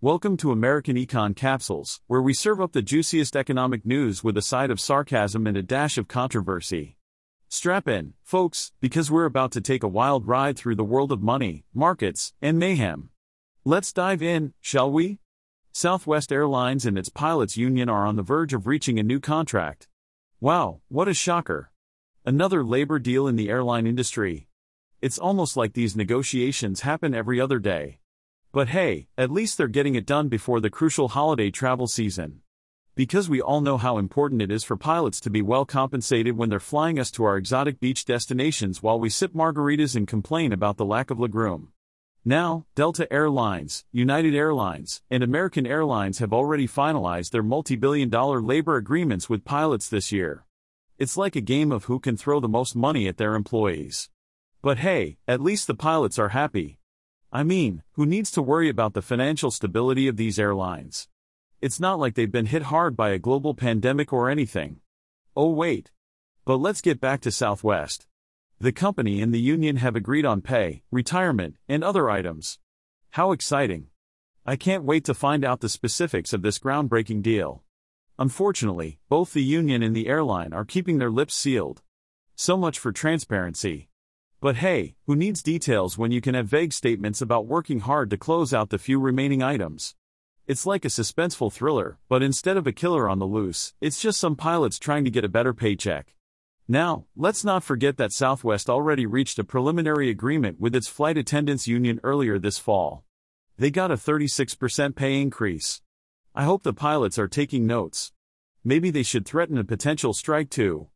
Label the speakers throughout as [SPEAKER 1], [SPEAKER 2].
[SPEAKER 1] Welcome to American Econ Capsules, where we serve up the juiciest economic news with a side of sarcasm and a dash of controversy. Strap in, folks, because we're about to take a wild ride through the world of money, markets, and mayhem. Let's dive in, shall we? Southwest Airlines and its pilots union are on the verge of reaching a new contract. Wow, what a shocker! Another labor deal in the airline industry. It's almost like these negotiations happen every other day. But hey, at least they're getting it done before the crucial holiday travel season. Because we all know how important it is for pilots to be well compensated when they're flying us to our exotic beach destinations while we sip margaritas and complain about the lack of legroom. Now, Delta Airlines, United Airlines, and American Airlines have already finalized their multi billion dollar labor agreements with pilots this year. It's like a game of who can throw the most money at their employees. But hey, at least the pilots are happy, I mean, who needs to worry about the financial stability of these airlines? It's not like they've been hit hard by a global pandemic or anything. Oh, wait. But let's get back to Southwest. The company and the union have agreed on pay, retirement, and other items. How exciting! I can't wait to find out the specifics of this groundbreaking deal. Unfortunately, both the union and the airline are keeping their lips sealed. So much for transparency. But hey, who needs details when you can have vague statements about working hard to close out the few remaining items? It's like a suspenseful thriller, but instead of a killer on the loose, it's just some pilots trying to get a better paycheck. Now, let's not forget that Southwest already reached a preliminary agreement with its flight attendants union earlier this fall. They got a 36% pay increase. I hope the pilots are taking notes. Maybe they should threaten a potential strike too.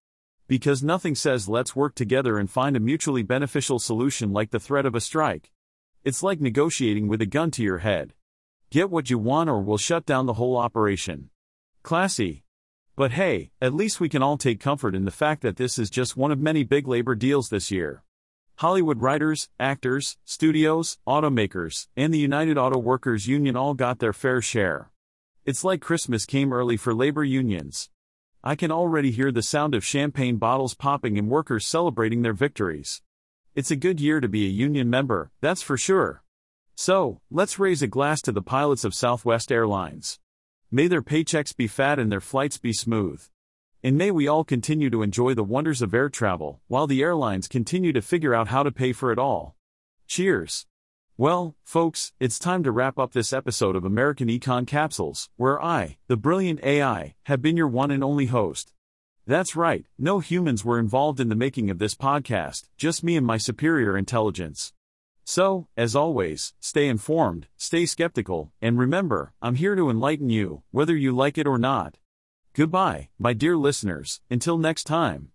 [SPEAKER 1] Because nothing says let's work together and find a mutually beneficial solution like the threat of a strike. It's like negotiating with a gun to your head. Get what you want or we'll shut down the whole operation. Classy. But hey, at least we can all take comfort in the fact that this is just one of many big labor deals this year. Hollywood writers, actors, studios, automakers, and the United Auto Workers Union all got their fair share. It's like Christmas came early for labor unions. I can already hear the sound of champagne bottles popping and workers celebrating their victories. It's a good year to be a union member, that's for sure. So, let's raise a glass to the pilots of Southwest Airlines. May their paychecks be fat and their flights be smooth. And may we all continue to enjoy the wonders of air travel, while the airlines continue to figure out how to pay for it all. Cheers! Well, folks, it's time to wrap up this episode of American Econ Capsules, where I, the brilliant AI, have been your one and only host. That's right, no humans were involved in the making of this podcast, just me and my superior intelligence. So, as always, stay informed, stay skeptical, and remember, I'm here to enlighten you, whether you like it or not. Goodbye, my dear listeners, until next time.